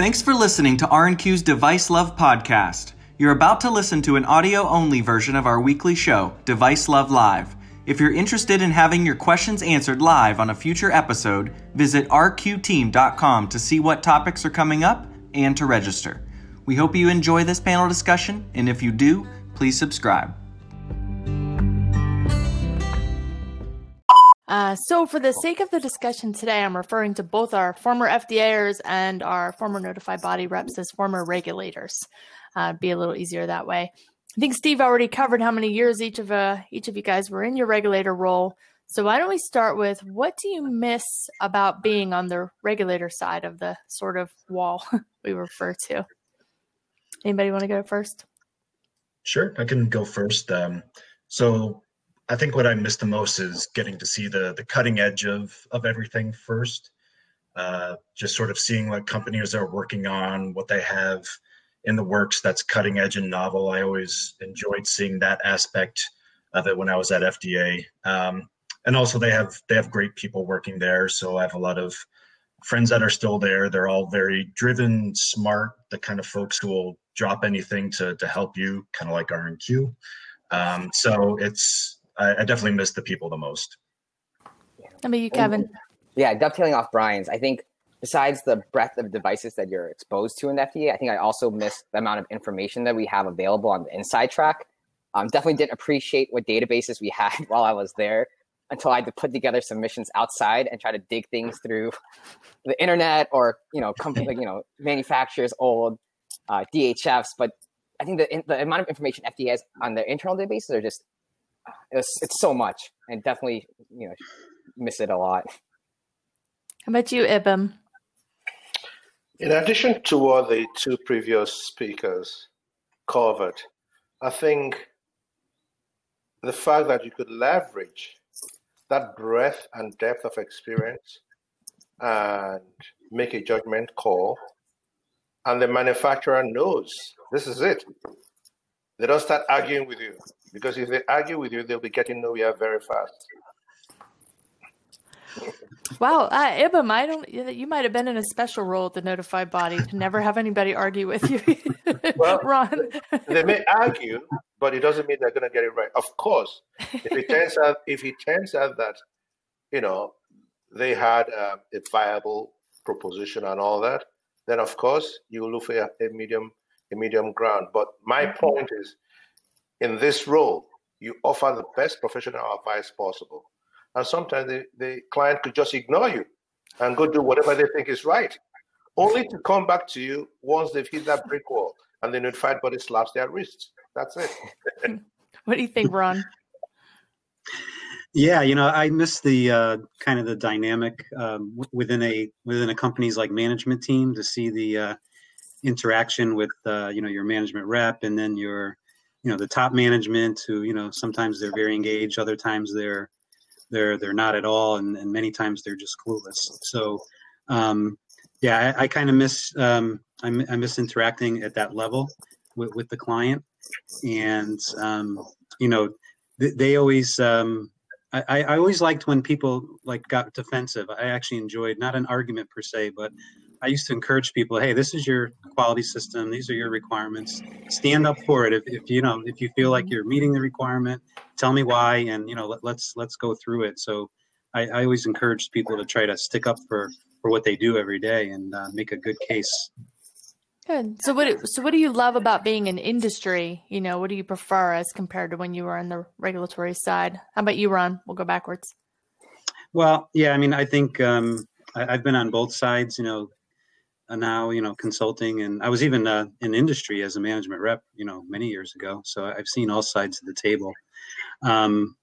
Thanks for listening to R&Q's Device Love podcast. You're about to listen to an audio-only version of our weekly show, Device Love Live. If you're interested in having your questions answered live on a future episode, visit rqteam.com to see what topics are coming up and to register. We hope you enjoy this panel discussion, and if you do, please subscribe. Uh, so, for the sake of the discussion today, I'm referring to both our former FDAers and our former notified body reps as former regulators. Uh, be a little easier that way. I think Steve already covered how many years each of uh, each of you guys were in your regulator role. So why don't we start with what do you miss about being on the regulator side of the sort of wall we refer to? Anybody want to go first? Sure, I can go first. Um, so I think what I miss the most is getting to see the the cutting edge of of everything first. Uh, just sort of seeing what companies are working on, what they have in the works that's cutting edge and novel. I always enjoyed seeing that aspect of it when I was at FDA. Um, and also they have they have great people working there. So I have a lot of friends that are still there. They're all very driven, smart, the kind of folks who will drop anything to to help you, kind of like R&Q. Um, so it's I, I definitely miss the people the most. How about you, Kevin? Yeah, dovetailing off Brian's, I think besides the breadth of devices that you're exposed to in the FDA, I think I also miss the amount of information that we have available on the inside track. Um, definitely didn't appreciate what databases we had while I was there until I had to put together submissions outside and try to dig things through the internet or you know company like you know manufacturers old uh, DHFs. But I think the the amount of information FDA has on their internal databases are just it's, it's so much and definitely you know miss it a lot. How about you Ibim in addition to what the two previous speakers covered i think the fact that you could leverage that breadth and depth of experience and make a judgment call and the manufacturer knows this is it they don't start arguing with you because if they argue with you, they'll be getting nowhere very fast. Wow, uh, Ibim, I don't. You might have been in a special role at the notified body to never have anybody argue with you. well, Ron, they may argue, but it doesn't mean they're going to get it right. Of course, if it turns out if it turns out that you know they had uh, a viable proposition and all that, then of course you look for a, a medium a medium ground. But my mm-hmm. point is, in this role, you offer the best professional advice possible. And sometimes the, the client could just ignore you and go do whatever they think is right, only to come back to you once they've hit that brick wall and the notified body slaps their wrists. That's it. what do you think, Ron? Yeah, you know, I miss the uh, kind of the dynamic um, within a within a company's like management team to see the uh, interaction with uh, you know your management rep and then your you know the top management who you know sometimes they're very engaged other times they're they're they're not at all and, and many times they're just clueless. So um, yeah i, I kind of miss um, I, I, miss interacting at that level with, with the client. And um, you know they, they always um, I, I always liked when people like got defensive. I actually enjoyed not an argument per se but I used to encourage people, hey, this is your quality system. These are your requirements. Stand up for it. If, if you know if you feel like you're meeting the requirement, tell me why, and you know let, us let's, let's go through it. So I, I always encourage people to try to stick up for for what they do every day and uh, make a good case. Good. So what so what do you love about being in industry? You know, what do you prefer as compared to when you were on the regulatory side? How about you, Ron? We'll go backwards. Well, yeah, I mean, I think um, I, have been on both sides. You know, now, you know, consulting, and I was even uh, in industry as a management rep, you know, many years ago. So I've seen all sides of the table. Um,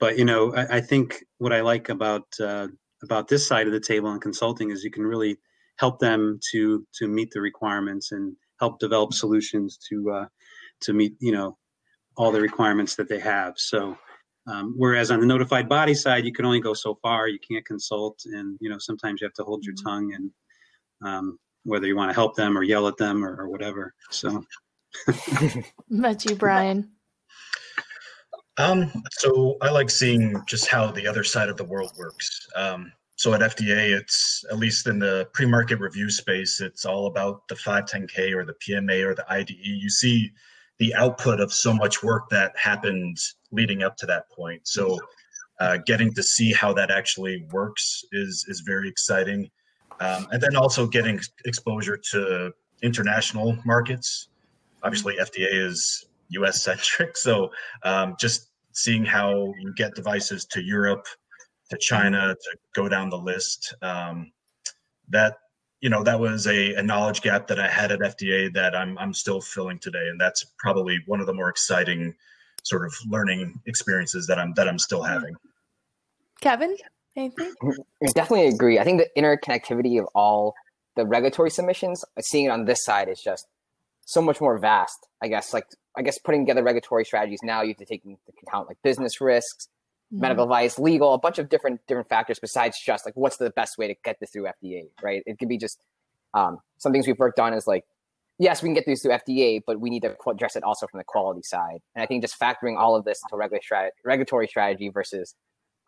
but you know, I, I, think what I like about uh, about this side of the table in consulting is you can really help them to to meet the requirements and help develop solutions to uh, to meet you know all the requirements that they have. So. Um, whereas on the notified body side, you can only go so far. You can't consult, and you know sometimes you have to hold your mm-hmm. tongue and um, whether you want to help them or yell at them or, or whatever. So, about you, Brian. Um, so I like seeing just how the other side of the world works. Um, so at FDA, it's at least in the pre-market review space, it's all about the 510K or the PMA or the IDE. You see the output of so much work that happened leading up to that point. So uh, getting to see how that actually works is is very exciting, um, and then also getting exposure to international markets. Obviously, FDA is U.S. centric, so um, just seeing how you get devices to Europe, to China, to go down the list. Um, that you know that was a, a, knowledge gap that I had at FDA that I'm I'm still filling today, and that's probably one of the more exciting sort of learning experiences that I'm that I'm still having. Kevin, anything? I definitely agree. I think the interconnectivity of all the regulatory submissions, seeing it on this side is just so much more vast. I guess like I guess putting together regulatory strategies now you have to take into account like business risks, mm-hmm. medical advice, legal, a bunch of different different factors besides just like what's the best way to get this through FDA, right? It could be just um, some things we've worked on is like yes, we can get these through FDA, but we need to address it also from the quality side. And I think just factoring all of this into regulatory regulatory strategy versus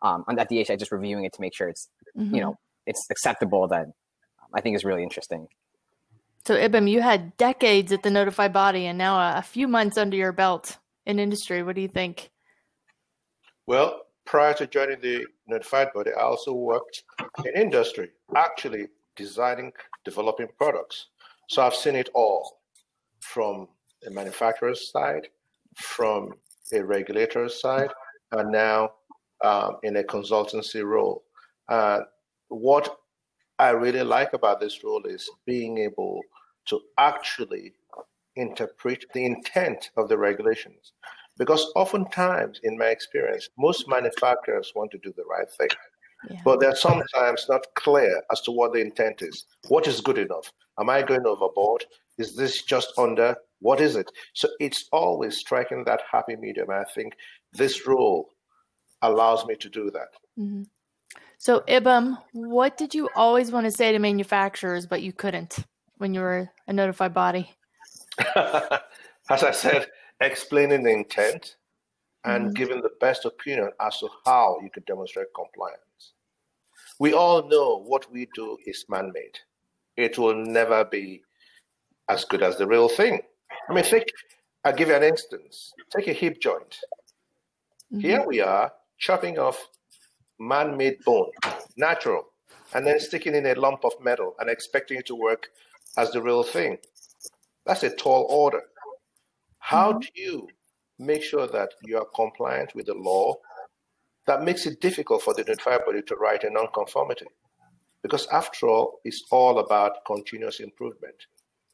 um, on the FDA side, just reviewing it to make sure it's mm-hmm. you know it's acceptable. That um, I think is really interesting. So Ibim, you had decades at the notified body, and now a, a few months under your belt in industry. What do you think? Well, prior to joining the notified body, I also worked in industry, actually designing, developing products. So I've seen it all from a manufacturer's side, from a regulator's side, and now um, in a consultancy role. Uh, what I really like about this role is being able to actually interpret the intent of the regulations. Because oftentimes, in my experience, most manufacturers want to do the right thing. Yeah. But they're sometimes not clear as to what the intent is. What is good enough? Am I going overboard? Is this just under? What is it? So it's always striking that happy medium. I think this role allows me to do that. Mm-hmm. So, Ibim, what did you always want to say to manufacturers, but you couldn't when you were a notified body? As I said, explaining the intent and mm-hmm. giving the best opinion as to how you could demonstrate compliance. We all know what we do is man made, it will never be as good as the real thing. I mean, think, I'll give you an instance. Take a hip joint. Mm-hmm. Here we are chopping off man made bone, natural, and then sticking in a lump of metal and expecting it to work as the real thing. That's a tall order. How mm-hmm. do you make sure that you are compliant with the law that makes it difficult for the notified body to write a nonconformity? Because after all, it's all about continuous improvement.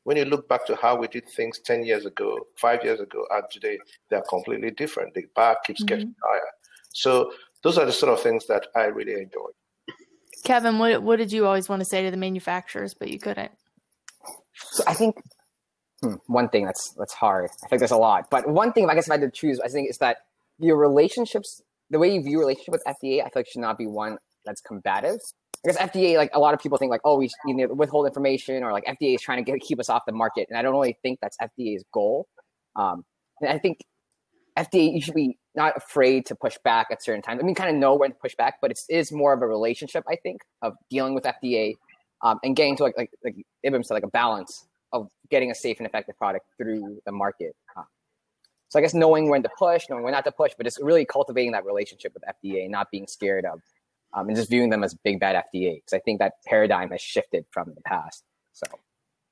When you look back to how we did things 10 years ago, five years ago, and today, they're completely different. The bar keeps mm-hmm. getting higher. So those are the sort of things that I really enjoy. Kevin, what what did you always want to say to the manufacturers, but you couldn't? So I think hmm, one thing that's that's hard. I think there's a lot, but one thing, I guess, if I had to choose, I think is that your relationships, the way you view relationship with FDA, I feel like should not be one that's combative. Because FDA, like a lot of people think, like, oh, we you know withhold information, or like FDA is trying to get keep us off the market, and I don't really think that's FDA's goal. Um, and I think FDA, you should be not afraid to push back at certain times. I mean, kind of know when to push back, but it is more of a relationship, I think, of dealing with FDA um, and getting to like like like Ibim said, like a balance of getting a safe and effective product through the market. Um, so I guess knowing when to push, knowing when not to push, but it's really cultivating that relationship with FDA, not being scared of, um, and just viewing them as big bad FDA. Because I think that paradigm has shifted from the past. So,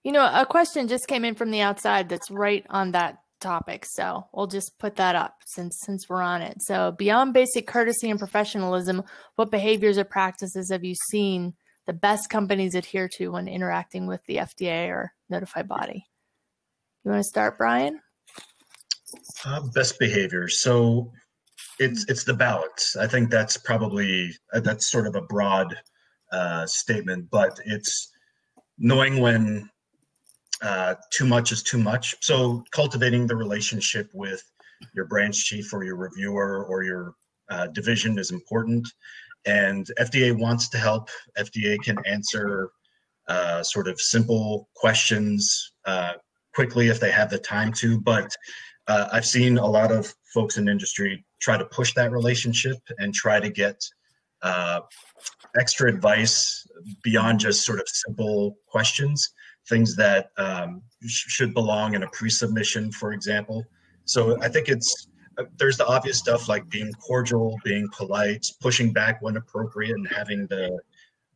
you know, a question just came in from the outside that's right on that topic. So we'll just put that up since since we're on it. So beyond basic courtesy and professionalism, what behaviors or practices have you seen the best companies adhere to when interacting with the FDA or notified body? You want to start, Brian? Uh, best behavior. So it's it's the balance. I think that's probably uh, that's sort of a broad uh, statement, but it's knowing when uh, too much is too much. So cultivating the relationship with your branch chief or your reviewer or your uh, division is important. And FDA wants to help. FDA can answer uh, sort of simple questions uh, quickly if they have the time to. But uh, I've seen a lot of folks in industry try to push that relationship and try to get uh, extra advice beyond just sort of simple questions, things that um, sh- should belong in a pre-submission, for example. So I think it's uh, there's the obvious stuff like being cordial, being polite, pushing back when appropriate, and having the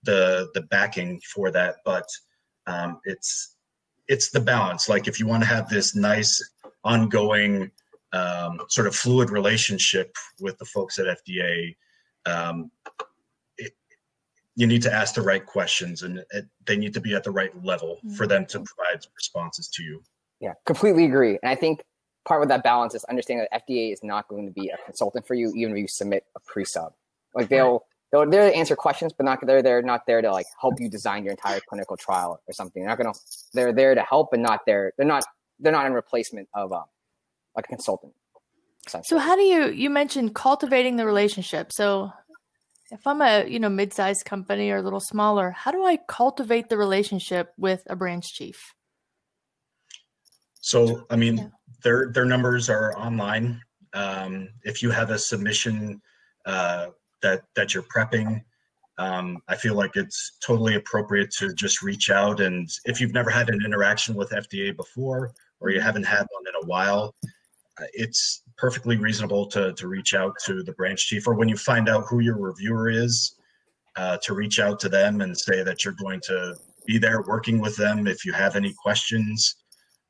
the the backing for that. But um, it's it's the balance. Like if you want to have this nice ongoing um, sort of fluid relationship with the folks at FDA, um, you need to ask the right questions, and it, they need to be at the right level for them to provide responses to you. Yeah, completely agree. And I think part of that balance is understanding that FDA is not going to be a consultant for you, even if you submit a pre-sub. Like they'll they're there to answer questions, but not they're they're not there to like help you design your entire clinical trial or something. They're not gonna they're there to help and not there they're not they're not in replacement of um like a consultant. So how do you you mentioned cultivating the relationship? So if I'm a you know mid-sized company or a little smaller, how do I cultivate the relationship with a branch chief? So I mean, Yeah. their their numbers are online. Um, if you have a submission uh, that that you're prepping, um, I feel like it's totally appropriate to just reach out. And if you've never had an interaction with FDA before, or you haven't had one in a while, uh, it's perfectly reasonable to to reach out to the branch chief, or when you find out who your reviewer is, uh, to reach out to them and say that you're going to be there working with them if you have any questions.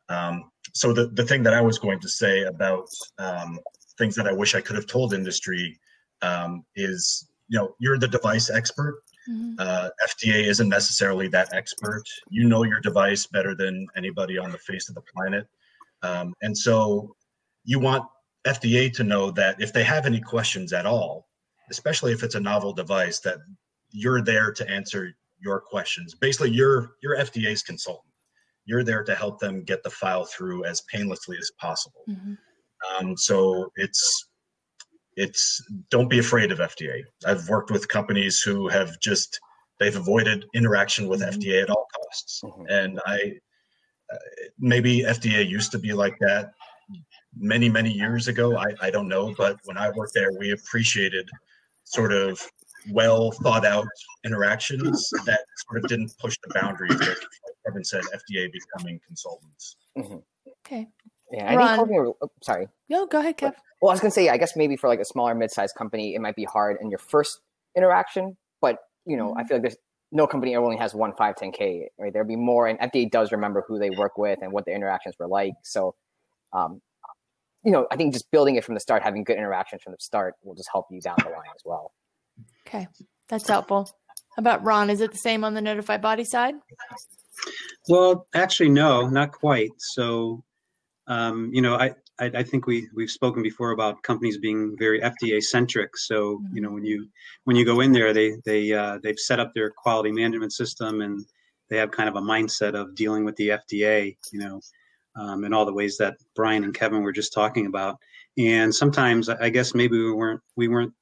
Um, so the, the thing that I was going to say about um, things that I wish I could have told industry um, is, you know, you're the device expert. Mhm. Uh, FDA isn't necessarily that expert. You know your device better than anybody on the face of the planet. Um, and so you want FDA to know that if they have any questions at all, especially if it's a novel device, that you're there to answer your questions. Basically, you're you're FDA's consultant. You're there to help them get the file through as painlessly as possible. Mhm. Um, so it's it's don't be afraid of FDA. I've worked with companies who have just they've avoided interaction with Mhm. FDA at all costs, Mhm. and I uh, maybe FDA used to be like that many many years ago. I I don't know, but when I worked there, we appreciated sort of well thought out interactions that sort of didn't push the boundaries. Like like Kevin said, FDA becoming consultants. Okay. Yeah, I Ron. think cultivating, oh, sorry. No, go ahead, Kev. Well, I was gonna say, I guess maybe for like a smaller mid-sized company, it might be hard in your first interaction. But you know, I feel like there's no company only has one 510k. Right? There'll be more, and FDA does remember who they work with and what the interactions were like. So, um, you know, I think just building it from the start, having good interactions from the start, will just help you down the line as well. Okay, that's helpful. How about Ron? Is it the same on the notified body side? Well, actually, no, not quite. So, um, you know, I, I, I think we we've spoken before about companies being very FDA centric. So, you know, when you when you go in there, they they uh, they've set up their quality management system and they have kind of a mindset of dealing with the FDA. You know, um, in all the ways that Brian and Kevin were just talking about. And sometimes, I guess maybe we weren't we weren't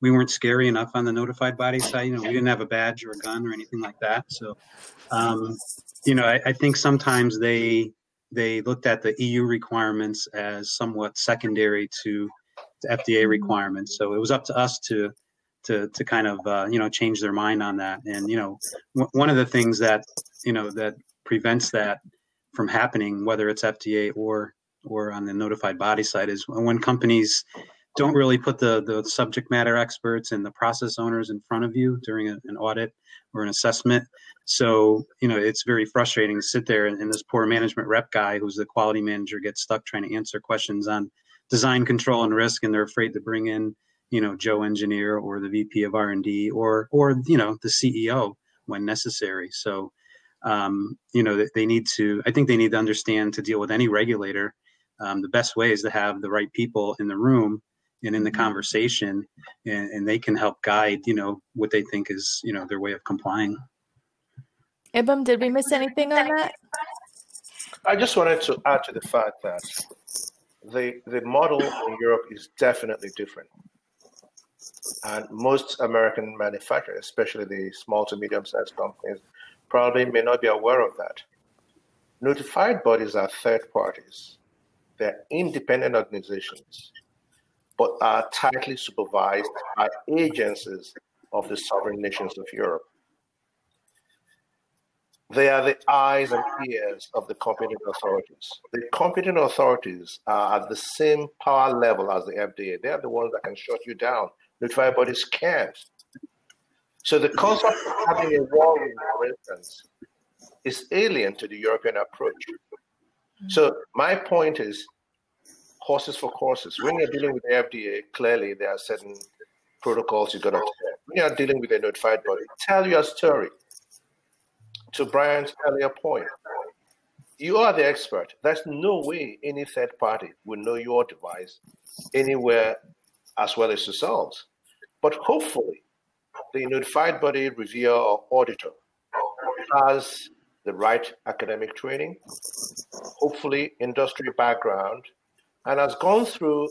we weren't scary enough on the notified body side. You know, we didn't have a badge or a gun or anything like that. So, um, you know, I, I think sometimes they they looked at the EU requirements as somewhat secondary to, to FDA requirements. So it was up to us to to to kind of uh, you know change their mind on that. And you know, w- one of the things that you know that prevents that from happening, whether it's FDA or or on the notified body side, is when companies don't really put the the subject matter experts and the process owners in front of you during a, an audit or an assessment. So you know it's very frustrating to sit there and, and this poor management rep guy who's the quality manager gets stuck trying to answer questions on design control and risk, and they're afraid to bring in you know Joe engineer or the VP of R and D or or you know the CEO when necessary. So um, you know they, they need to. I think they need to understand to deal with any regulator. Um, the best way is to have the right people in the room and in the conversation and, and they can help guide you know what they think is you know their way of complying Ibim, did we miss anything on that? I just wanted to add to the fact that the the model in Europe is definitely different, and most American manufacturers, especially the small to medium sized companies, probably may not be aware of that. Notified bodies are third parties; they're independent organizations, but are tightly supervised by agencies of the sovereign nations of Europe. They are the eyes and ears of the competent authorities. The competent authorities are at the same power level as the FDA. They are the ones that can shut you down. Notified bodies can't. So the concept of having a war room, for instance, is alien to the European approach. Mm. So my point is horses for courses. When you're dealing with the FDA, clearly there are certain protocols you've got to follow. When you're dealing with a notified body, tell your story to Brian's earlier point, you are the expert. There's no way any third party will know your device anywhere as well as yourselves. But hopefully, the notified body reviewer or auditor has the right academic training, hopefully industry background, and has gone through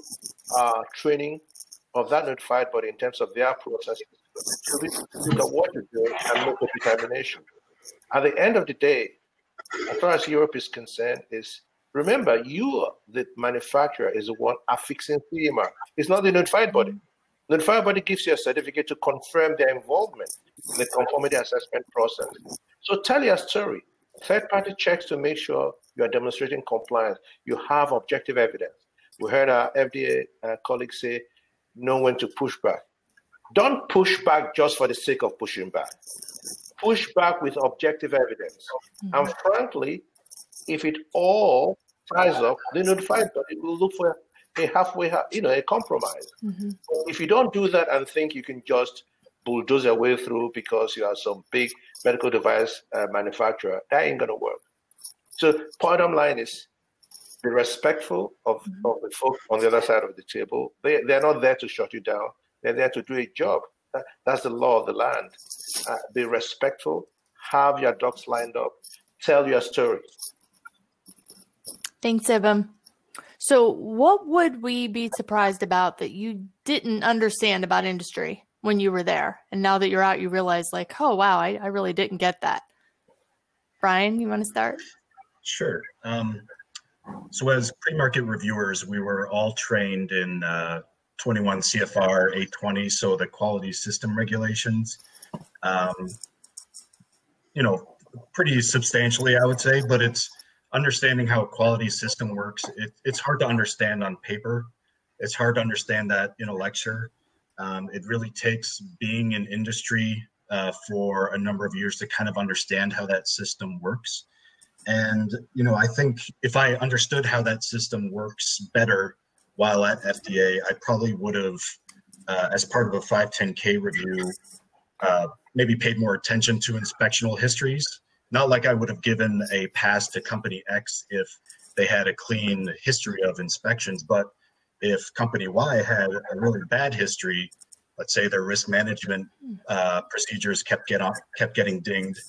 uh, training of that notified body in terms of their processes to look at what to do and make a determination at the end of the day, as far as Europe is concerned, is remember you, the manufacturer, is the one affixing CE mark. It's not the notified body. The notified body gives you a certificate to confirm their involvement in the conformity assessment process. So tell your story. Third party checks to make sure you are demonstrating compliance. You have objective evidence. We heard our FDA uh, colleagues say, know when to push back. Don't push back just for the sake of pushing back push back with objective evidence. Mm-hmm. And frankly, if it all ties up, the notified body will look for a halfway, you know, a compromise. Mm-hmm. If you don't do that and think you can just bulldoze your way through because you are some big medical device uh, manufacturer, that ain't gonna work. So, bottom line is, be respectful of, mm-hmm. of the folks on the other side of the table. They they're not there to shut you down. They're there to do a job. That, that's the law of the land. Uh, be respectful, have your ducks lined up, tell your story. Thanks, Ibim. So, what would we be surprised about that you didn't understand about industry when you were there? And now that you're out, you realize, like, oh, wow, I, I really didn't get that. Brian, you want to start? Sure. Um, so, as pre market reviewers, we were all trained in uh, 21 CFR 820, so the quality system regulations. Um, you know, pretty substantially, I would say, but it's understanding how a quality system works. It, it's hard to understand on paper. It's hard to understand that in a lecture. Um, it really takes being in industry uh, for a number of years to kind of understand how that system works. And, you know, I think if I understood how that system works better, while at FDA, I probably would have, uh, as part of a 510K review, uh, maybe paid more attention to inspectional histories. Not like I would have given a pass to company X if they had a clean history of inspections, but if company Y had a really bad history, let's say their risk management uh, procedures kept get on, kept getting dinged,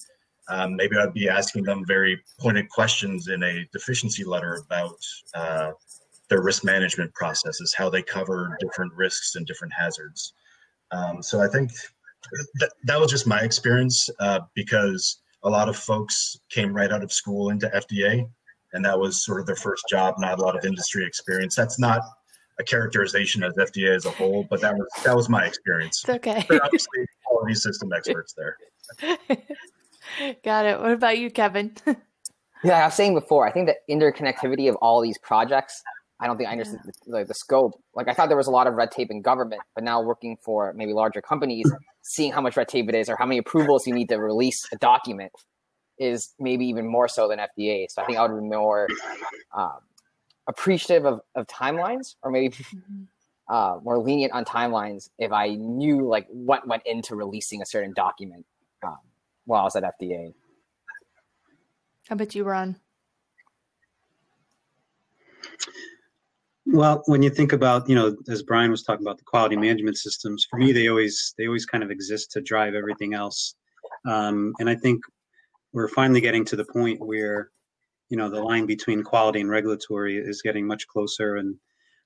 um, maybe I'd be asking them very pointed questions in a deficiency letter about uh, their risk management processes, how they cover different risks and different hazards. Um, so I think that, that was just my experience uh, because a lot of folks came right out of school into FDA, and that was sort of their first job, not a lot of industry experience. That's not a characterization of FDA as a whole, but that was that was my experience. It's okay. They're obviously quality system experts there. Got it. What about you, Kevin? yeah, I was saying before, I think the interconnectivity of all these projects I don't think I understood yeah. the, like the scope. Like I thought there was a lot of red tape in government, but now working for maybe larger companies, seeing how much red tape it is or how many approvals you need to release a document is maybe even more so than FDA. So I think I would be more um, appreciative of, of timelines or maybe mm-hmm. uh, more lenient on timelines if I knew like what went into releasing a certain document um, while I was at FDA. How about you, Ron? Well, when you think about, you know, as Brian was talking about the quality management systems, for me, they always they always kind of exist to drive everything else. Um, and I think we're finally getting to the point where, you know, the line between quality and regulatory is getting much closer and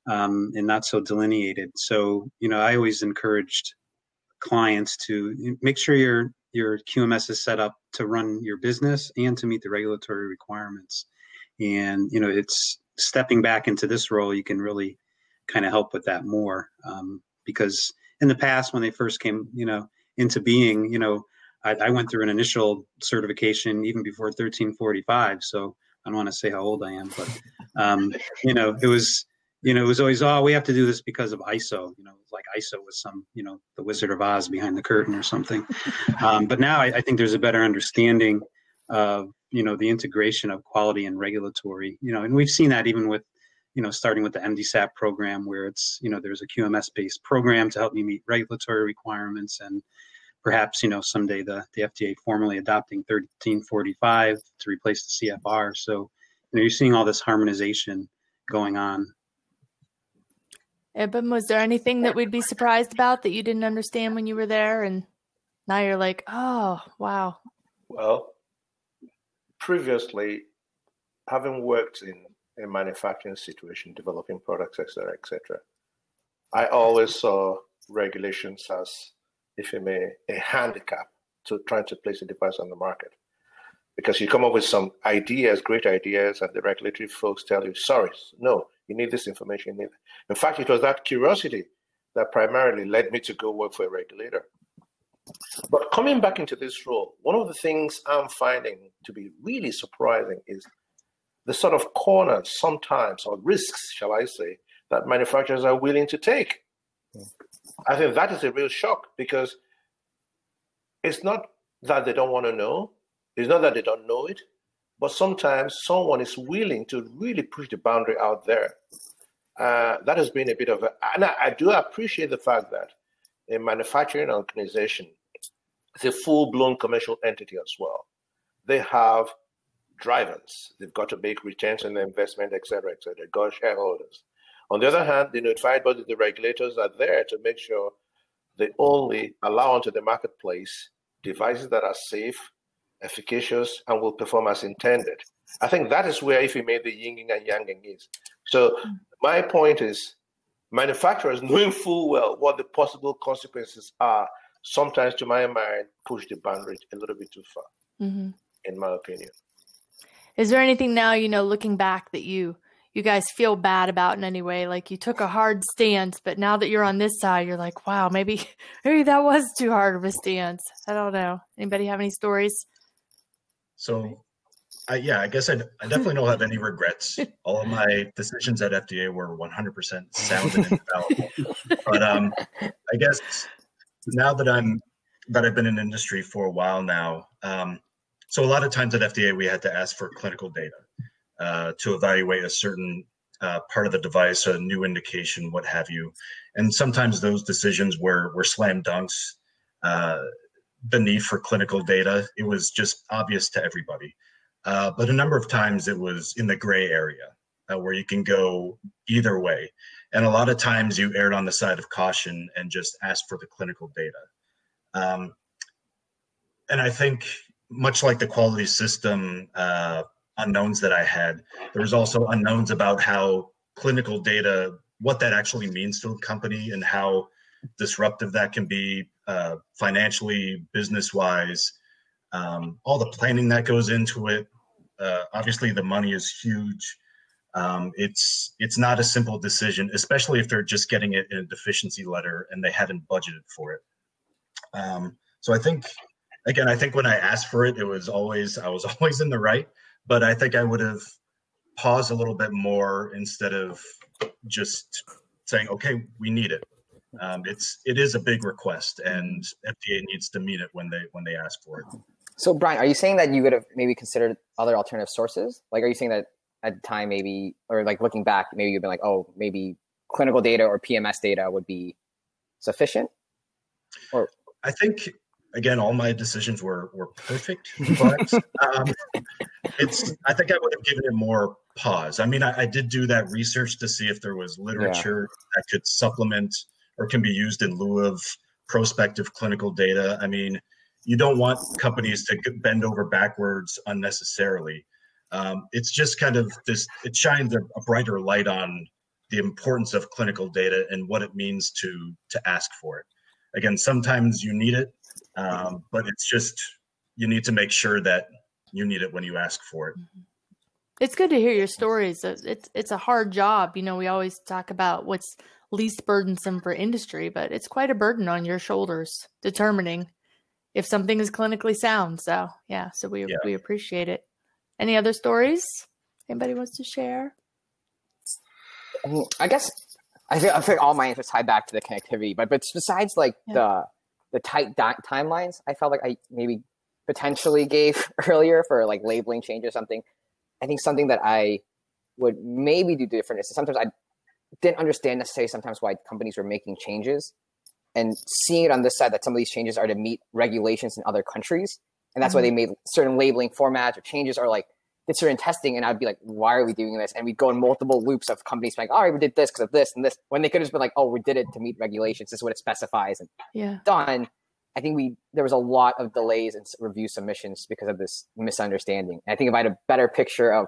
um, and not so delineated. So, you know, I always encouraged clients to make sure your your QMS is set up to run your business and to meet the regulatory requirements. And you know, it's stepping back into this role, you can really kind of help with that more. Um, because in the past, when they first came, you know, into being. You know, I, I went through an initial certification even before 1345. So I don't want to say how old I am, but um, you know, it was you know, it was always, oh, we have to do this because of ISO. You know, like ISO was some, you know, the Wizard of Oz behind the curtain or something. Um, but now I, I, think there's a better understanding of, you know, the integration of quality and regulatory. You know, and we've seen that even with, you know, starting with the MDSAP program, where it's, you know, there's a QMS-based program to help you meet regulatory requirements, and perhaps, you know, someday the the FDA formally adopting 1345 to replace the CFR. So, you know, you're seeing all this harmonization going on Ibim, was there anything that we'd be surprised about that you didn't understand when you were there, and now you're like, oh, wow. Well, previously, having worked in a manufacturing situation, developing products, etc., etc., I always saw regulations as, if you may, a handicap to trying to place a device on the market. Because you come up with some ideas, great ideas, and the regulatory folks tell you, sorry, no, you need this information. Need In fact, it was that curiosity that primarily led me to go work for a regulator. But coming back into this role, one of the things I'm finding to be really surprising is the sort of corners sometimes, or risks, shall I say, that manufacturers are willing to take. I think that is a real shock because it's not that they don't want to know, it's not that they don't know it, but sometimes someone is willing to really push the boundary out there. Uh, that has been a bit of a, and I, I do appreciate the fact that a manufacturing organization is a full blown commercial entity as well. They have drivers, they've got to make returns on their investment, et cetera, et cetera, got shareholders. On the other hand, the notified body, the regulators are there to make sure they only allow onto the marketplace devices that are safe, efficacious, and will perform as intended. I think that is where if you made the yin and yang is. So mm. my point is manufacturers knowing full well what the possible consequences are, sometimes to my mind, push the boundary a little bit too far, mm-hmm. in my opinion. Is there anything now, you know, looking back that you you guys feel bad about in any way? Like you took a hard stance, but now that you're on this side, you're like, wow, maybe maybe that was too hard of a stance. I don't know. Anybody have any stories? So, I, yeah, I guess I, I definitely don't have any regrets. All of my decisions at FDA were 100% sound and infallible. but um, I guess now that I'm that I've been in industry for a while now, um, so a lot of times at FDA we had to ask for clinical data uh, to evaluate a certain uh, part of the device, a new indication, what have you, and sometimes those decisions were were slam dunks. Uh, the need for clinical data. It was just obvious to everybody. Uh, but a number of times it was in the gray area uh, where you can go either way. And a lot of times you erred on the side of caution and just asked for the clinical data. Um, and I think, much like the quality system uh, unknowns that I had, there was also unknowns about how clinical data, what that actually means to a company and how disruptive that can be uh, financially, business wise, um, all the planning that goes into it. Uh, obviously, the money is huge. Um, it's it's not a simple decision, especially if they're just getting it in a deficiency letter and they haven't budgeted for it. Um, so I think, again, I think when I asked for it, it was always I was always in the right, but I think I would have paused a little bit more instead of just saying, okay, we need it um, it's it is a big request, and FDA needs to meet it when they when they ask for it. So, Brian, are you saying that you would have maybe considered other alternative sources? Like, are you saying that at the time, maybe, or like looking back, maybe you've been like, oh, maybe clinical data or PMS data would be sufficient? Or I think again, all my decisions were were perfect, but um, it's. I think I would have given it more pause. I mean, I, I, did do that research to see if there was literature yeah. that could supplement or can be used in lieu of prospective clinical data. I mean, you don't want companies to bend over backwards unnecessarily. Um, it's just kind of this, it shines a, a, brighter light on the importance of clinical data and what it means to to ask for it. Again, sometimes you need it, um, but it's just you need to make sure that you need it when you ask for it. It's good to hear your stories. It's it's a hard job. You know, we always talk about what's least burdensome for industry, but it's quite a burden on your shoulders determining if something is clinically sound. So yeah, so we yeah. we appreciate it. Any other stories? Anybody wants to share? I guess I think I think all my answers tie back to the connectivity, but but besides like yeah. the the tight di- timelines, I felt like I maybe potentially gave earlier for like labeling change or something. I think something that I would maybe do different is sometimes I didn't understand necessarily sometimes why companies were making changes and seeing it on this side that some of these changes are to meet regulations in other countries and that's mm-hmm. why they made certain labeling formats or changes or like did certain testing and I'd be like, why are we doing this? And we'd go in multiple loops of companies being like, all right, we did this because of this and this when they could have just been like, oh, we did it to meet regulations. This is what it specifies and yeah. done. I think we there was a lot of delays in review submissions because of this misunderstanding. And I think if I had a better picture of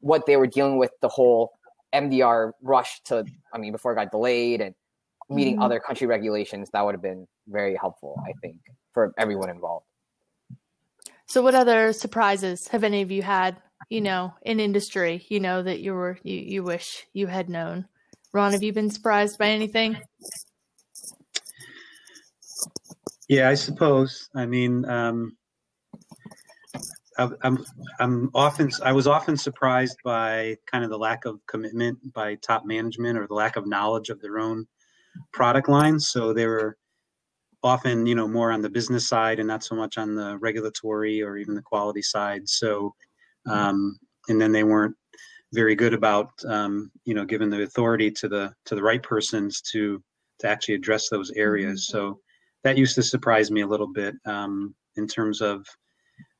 what they were dealing with, the whole MDR rush to, I mean, before it got delayed and meeting mm-hmm. other country regulations, that would have been very helpful, I think, for everyone involved. So, what other surprises have any of you had? You know, in industry, you know that you were you you wish you had known. Ron, have you been surprised by anything? Yeah, I suppose. I mean, um, I, I'm I'm often I was often surprised by kind of the lack of commitment by top management or the lack of knowledge of their own product lines. So they were often, you know, more on the business side and not so much on the regulatory or even the quality side. So, um, and then they weren't very good about, um, you know, giving the authority to the to the right persons to to actually address those areas. So that used to surprise me a little bit um, in terms of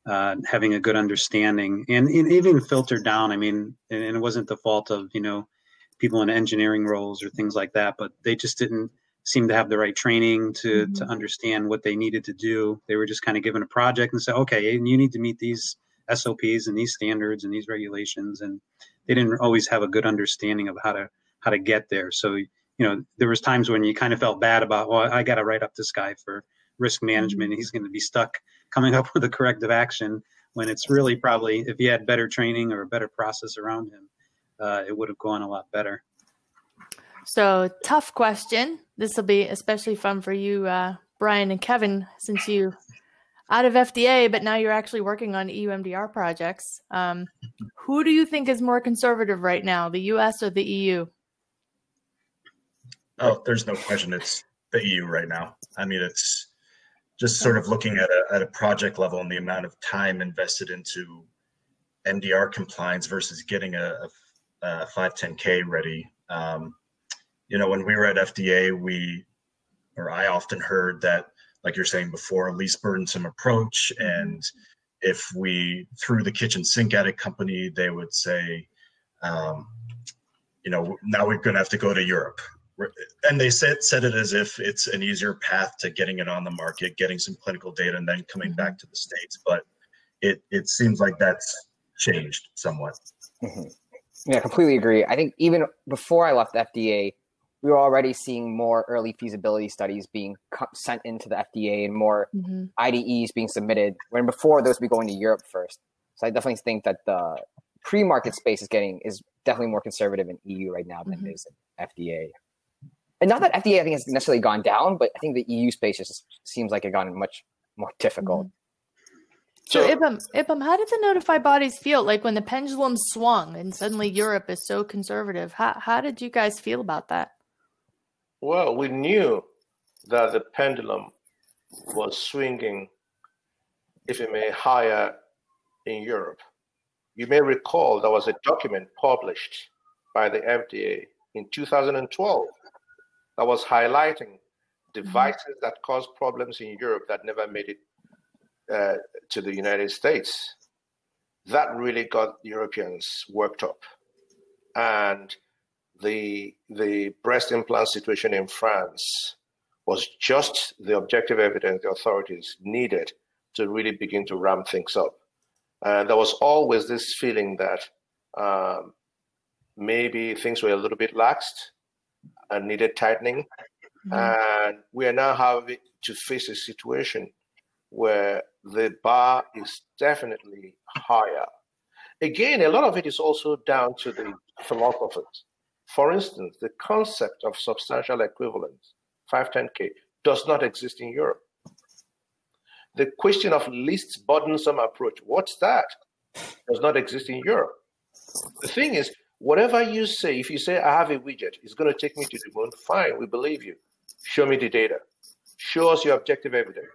uh, having a good understanding and, and, even filtered down. I mean, and, and, it wasn't the fault of you know people in engineering roles or things like that, but they just didn't seem to have the right training to mm-hmm. to understand what they needed to do. They were just kind of given a project and said, okay, and you need to meet these SOPs and these standards and these regulations, and they didn't always have a good understanding of how to how to get there. So you know, there was times when you kind of felt bad about, well, I got to write up this guy for risk management. Mm-hmm. He's going to be stuck coming up with a corrective action when it's really probably if he had better training or a better process around him, uh, it would have gone a lot better. So tough question. This will be especially fun for you, uh, Brian and Kevin, since you out of FDA, but now you're actually working on EU MDR projects. Um, who do you think is more conservative right now, the U.S. or the EU? Oh, there's no question. It's the EU right now. I mean, it's just sort of looking at a, at a project level and the amount of time invested into MDR compliance versus getting a, a, a 510K ready. Um, you know, when we were at FDA, we, or I often heard that, like you're saying before, a least burdensome approach. And if we threw the kitchen sink at a company, they would say, um, you know, now we're going to have to go to Europe and they said said it as if it's an easier path to getting it on the market, getting some clinical data, and then coming mm-hmm. back to the states. But it it seems like that's changed somewhat. Mm-hmm. Yeah, I completely agree. I think even before I left FDA, we were already seeing more early feasibility studies being sent into the FDA and more mm-hmm. IDEs being submitted. When before those would be going to Europe first. So I definitely think that the pre-market space is getting is definitely more conservative in EU right now than mm-hmm. it is in FDA and not that FDA I think has necessarily gone down, but I think the EU space just seems like it gotten much more difficult. Mm-hmm. So, so Ibim, Ibim, how did the notified bodies feel like when the pendulum swung and suddenly Europe is so conservative? How how did you guys feel about that? Well, we knew that the pendulum was swinging, if it may, higher in Europe. You may recall there was a document published by the FDA in 2012 that was highlighting devices mm-hmm. that caused problems in Europe that never made it uh, to the United States. That really got Europeans worked up. And the, the breast implant situation in France was just the objective evidence the authorities needed to really begin to ramp things up. And there was always this feeling that um, maybe things were a little bit laxed and needed tightening. Mm-hmm. And we are now having to face a situation where the bar is definitely higher. Again, a lot of it is also down to the philosophers. For instance, the concept of substantial equivalence, 510K, does not exist in Europe. The question of least burdensome approach, what's that? Does not exist in Europe. The thing is, whatever you say, if you say, I have a widget, it's going to take me to the moon, fine, we believe you. Show me the data. Show us your objective evidence.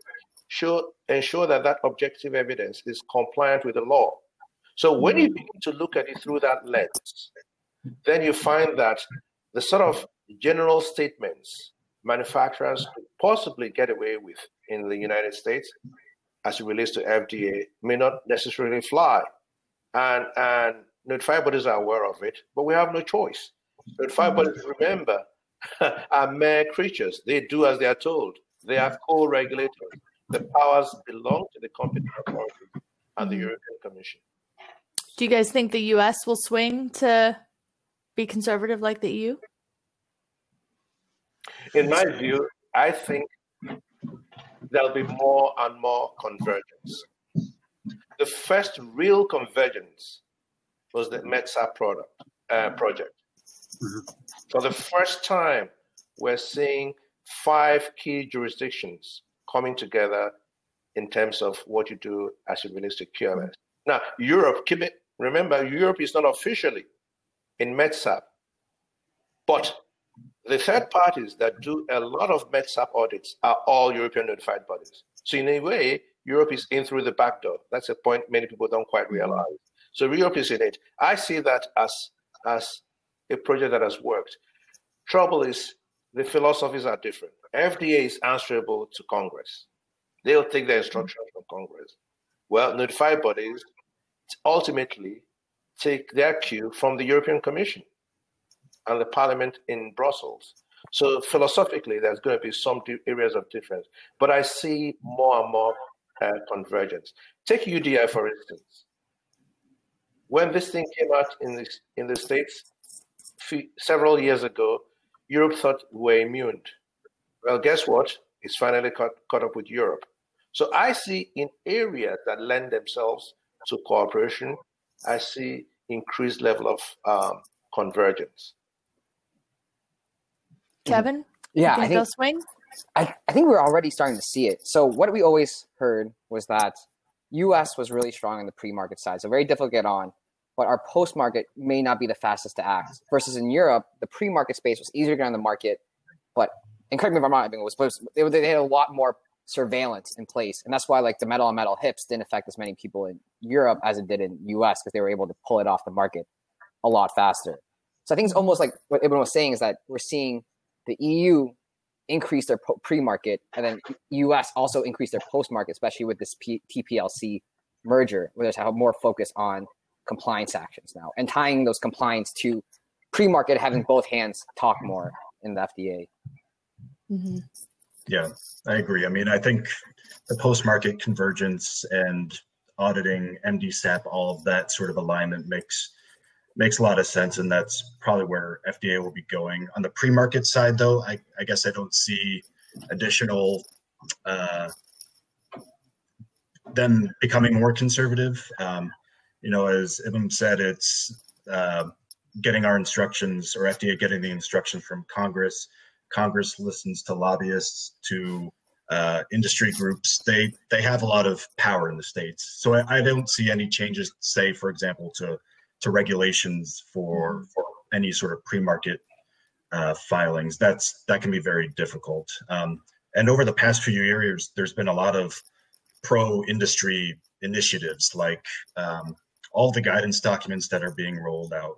Show, ensure that that objective evidence is compliant with the law. So when you mm. begin to look at it through that lens, then you find that the sort of general statements manufacturers could possibly get away with in the United States as it relates to FDA may not necessarily fly. And and notified bodies are aware of it, but we have no choice. Notified bodies, mm. remember, are mere creatures. They do as they are told. They are mm. co-regulators. The powers belong to the competent authority and the European Commission. Do you guys think the US will swing to be conservative like the EU? In my view, I think there'll be more and more convergence. The first real convergence was the MDSAP product, uh, project. Mm-hmm. For the first time, we're seeing five key jurisdictions coming together in terms of what you do as it relates to QMS. Now, Europe, keep it, remember, Europe is not officially in MDSAP, but the third parties that do a lot of MDSAP audits are all European notified bodies. So in a way, Europe is in through the back door. That's a point many people don't quite realize. So Europe is in it. I see that as as a project that has worked. Trouble is the philosophies are different. FDA is answerable to Congress. They'll take their instructions from Congress. Well, notified bodies ultimately take their cue from the European Commission and the parliament in Brussels. So philosophically, there's going to be some areas of difference, but I see more and more uh, convergence. Take UDI for instance. When this thing came out in the in the states several years ago, Europe thought we were immune. Well, guess what? It's finally caught, caught up with Europe. So I see in areas that lend themselves to cooperation, I see increased level of um, convergence. Kevin? Yeah, think I think swing. I, I think we're already starting to see it. So what we always heard was that U.S. was really strong on the pre-market side, so very difficult to get on. But our post-market may not be the fastest to act. Versus in Europe, the pre-market space was easier to get on the market, but and correct me if I'm wrong, I think it was they, had a lot more surveillance in place, and that's why like the metal on metal hips didn't affect as many people in Europe as it did in U.S. because they were able to pull it off the market a lot faster. So I think it's almost like what Ibim was saying is that we're seeing the EU increase their pre-market, and then US also increase their post-market, especially with this P- TPLC merger, where there's more focus on compliance actions now, and tying those compliance to pre-market, having both hands talk more in the FDA. Mm-hmm. Yeah, I agree. I mean, I think the post-market convergence and auditing, MDSAP, all of that sort of alignment makes makes a lot of sense, and that's probably where FDA will be going. On the pre-market side, though, I, I guess I don't see additional uh, them becoming more conservative. Um, you know, as Ibim said, it's uh, getting our instructions or FDA getting the instructions from Congress. Congress listens to lobbyists, to uh, industry groups. They they have a lot of power in the states. So I, I don't see any changes, say, for example, to to regulations for mm-hmm. for any sort of pre-market uh, filings. That's that can be very difficult. Um, and over the past few years, there's been a lot of pro-industry initiatives, like um, all the guidance documents that are being rolled out,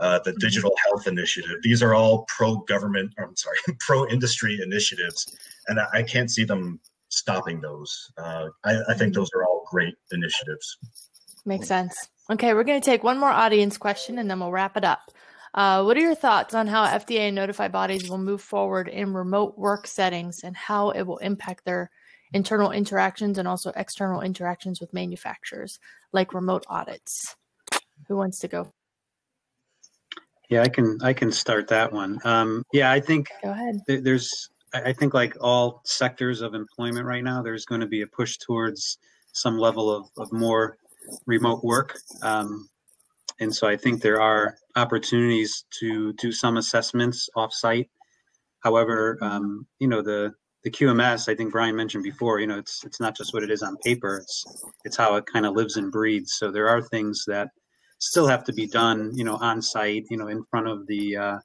uh, the mm-hmm. digital health initiative. These are all pro-government. I'm sorry, pro-industry initiatives, and I, can't see them stopping those. Uh, I, I think mm-hmm. those are all great initiatives. Makes sense. Okay, we're going to take one more audience question and then we'll wrap it up. Uh, what are your thoughts on how FDA and notified bodies will move forward in remote work settings and how it will impact their internal interactions and also external interactions with manufacturers, like remote audits? Who wants to go? Yeah, I can. I can start that one. Um, yeah, I think. Go ahead. Th- there's. I think like all sectors of employment right now, there's going to be a push towards some level of, of more remote work. Um, and so I think there are opportunities to do some assessments offsite. However, um, you know the the QMS, I think Brian mentioned before, you know, it's it's not just what it is on paper; it's it's how it kind of lives and breathes. So there are things that still have to be done, you know, on site, you know, in front of the uh,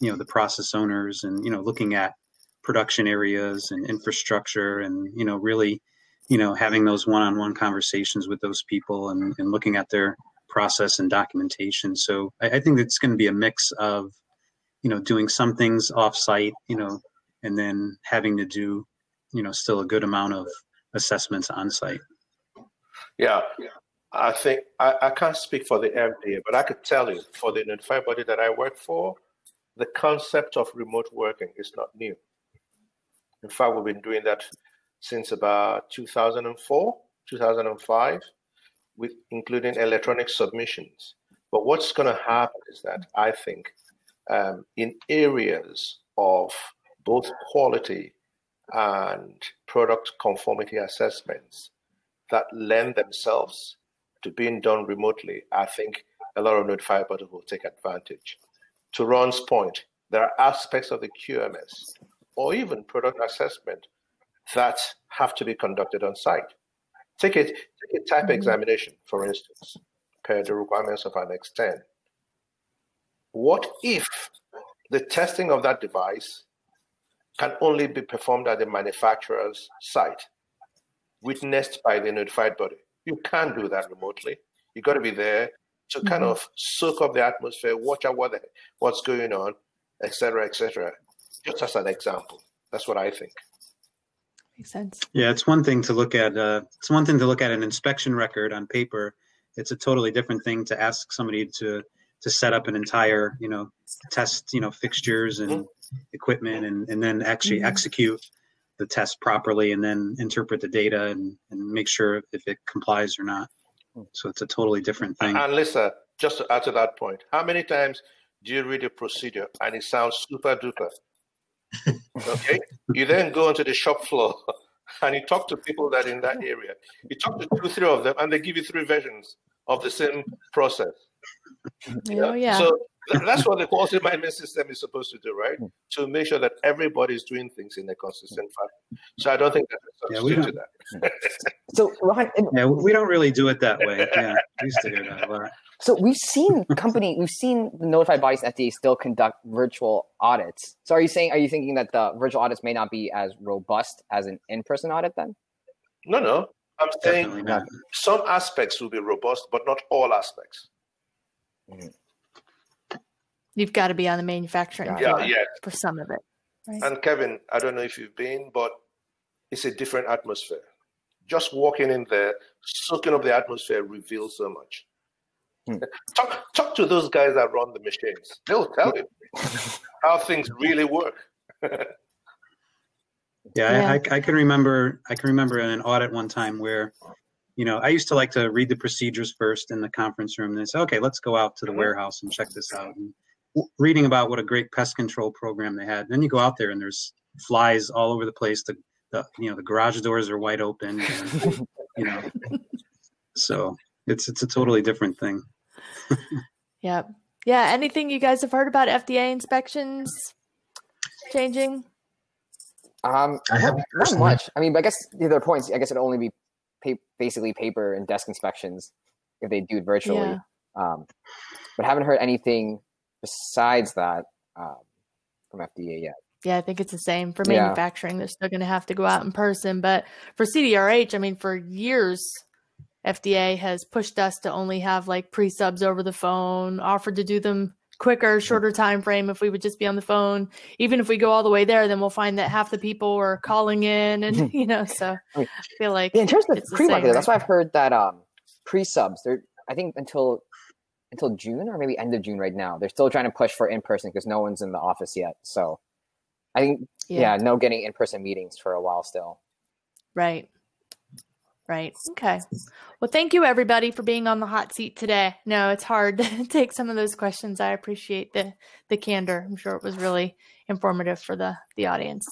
you know the process owners, and you know, looking at production areas and infrastructure, and you know, really, you know, having those one-on-one conversations with those people, and, and looking at their process and documentation. So I, I think it's going to be a mix of, you know, doing some things off-site, you know, and then having to do, you know, still a good amount of assessments on site. Yeah, I think I, I can't speak for the FDA, but I could tell you for the notified body that I work for, the concept of remote working is not new. In fact, we've been doing that since about 2004, 2005, with including electronic submissions. But what's going to happen is that I think um, in areas of both quality and product conformity assessments that lend themselves to being done remotely, I think a lot of notified bodies will take advantage. To Ron's point, there are aspects of the QMS or even product assessment that have to be conducted on site. Take, it, take a type mm-hmm. examination, for instance, per the requirements of Annex 10. What if the testing of that device can only be performed at the manufacturer's site, witnessed by the notified body. You can't do that remotely. You've got to be there to mm-hmm. kind of soak up the atmosphere, watch out what the, what's going on, etc., etc. Just as an example, that's what I think. Makes sense. Yeah, it's one thing to look at. Uh, it's one thing to look at an inspection record on paper. It's a totally different thing to ask somebody to to set up an entire, you know, test, you know, fixtures and mm-hmm. equipment and, and then actually mm-hmm. execute the test properly and then interpret the data and, and make sure if it complies or not. So it's a totally different thing. And Lisa, just to add to that point, how many times do you read a procedure and it sounds super duper? okay. you then go onto the shop floor and you talk to people that in that area. You talk to two, three of them, and they give you three versions of the same process. Oh, yeah. So that's what the quality management system is supposed to do, right? To make sure that everybody is doing things in a consistent fashion. So I don't think that's a substitute yeah, to that. so Ron, yeah, we don't really do it that way. Yeah, we used to do that a lot. So we've seen company, we've seen the notified bodies FDA still conduct virtual audits. So are you saying, are you thinking that the virtual audits may not be as robust as an in-person audit then? No, no. I'm saying some aspects will be robust, but not all aspects. Mm-hmm. You've got to be on the manufacturing yeah, floor yeah. for some of it. Right? And Kevin, I don't know if you've been, but it's a different atmosphere. Just walking in there, soaking up the atmosphere reveals so much. Hmm. Talk, talk to those guys that run the machines. They'll tell you how things really work. yeah, yeah. I, I, can remember. I can remember in an audit one time where, you know, I used to like to read the procedures first in the conference room, and then say, "Okay, let's go out to the mm-hmm. warehouse and check this out." And reading about what a great pest control program they had. And then you go out there and there's flies all over the place. The, the you know the garage doors are wide open. And, you know, so it's it's a totally different thing. yeah, yeah. Anything you guys have heard about FDA inspections changing? Um, I have not much. I mean, I guess the other points. I guess it'd only be pa- basically paper and desk inspections if they do it virtually. Yeah. Um, but haven't heard anything besides that um, from FDA yet. Yeah, I think it's the same for manufacturing. Yeah. They're still going to have to go out in person. But for CDRH, I mean, for years, FDA has pushed us to only have like pre subs over the phone, offered to do them quicker, shorter time frame if we would just be on the phone. Even if we go all the way there, then we'll find that half the people are calling in, and you know, so I feel like yeah, in terms of pre market, that's why I've heard that um, pre subs. They're I think until until June or maybe end of June right now. They're still trying to push for in person because no one's in the office yet. So I think yeah, yeah no getting in person meetings for a while still. Right. Right. Okay. Well, thank you everybody for being on the hot seat today. No, it's hard to take some of those questions. I appreciate the the candor. I'm sure it was really informative for the the audience.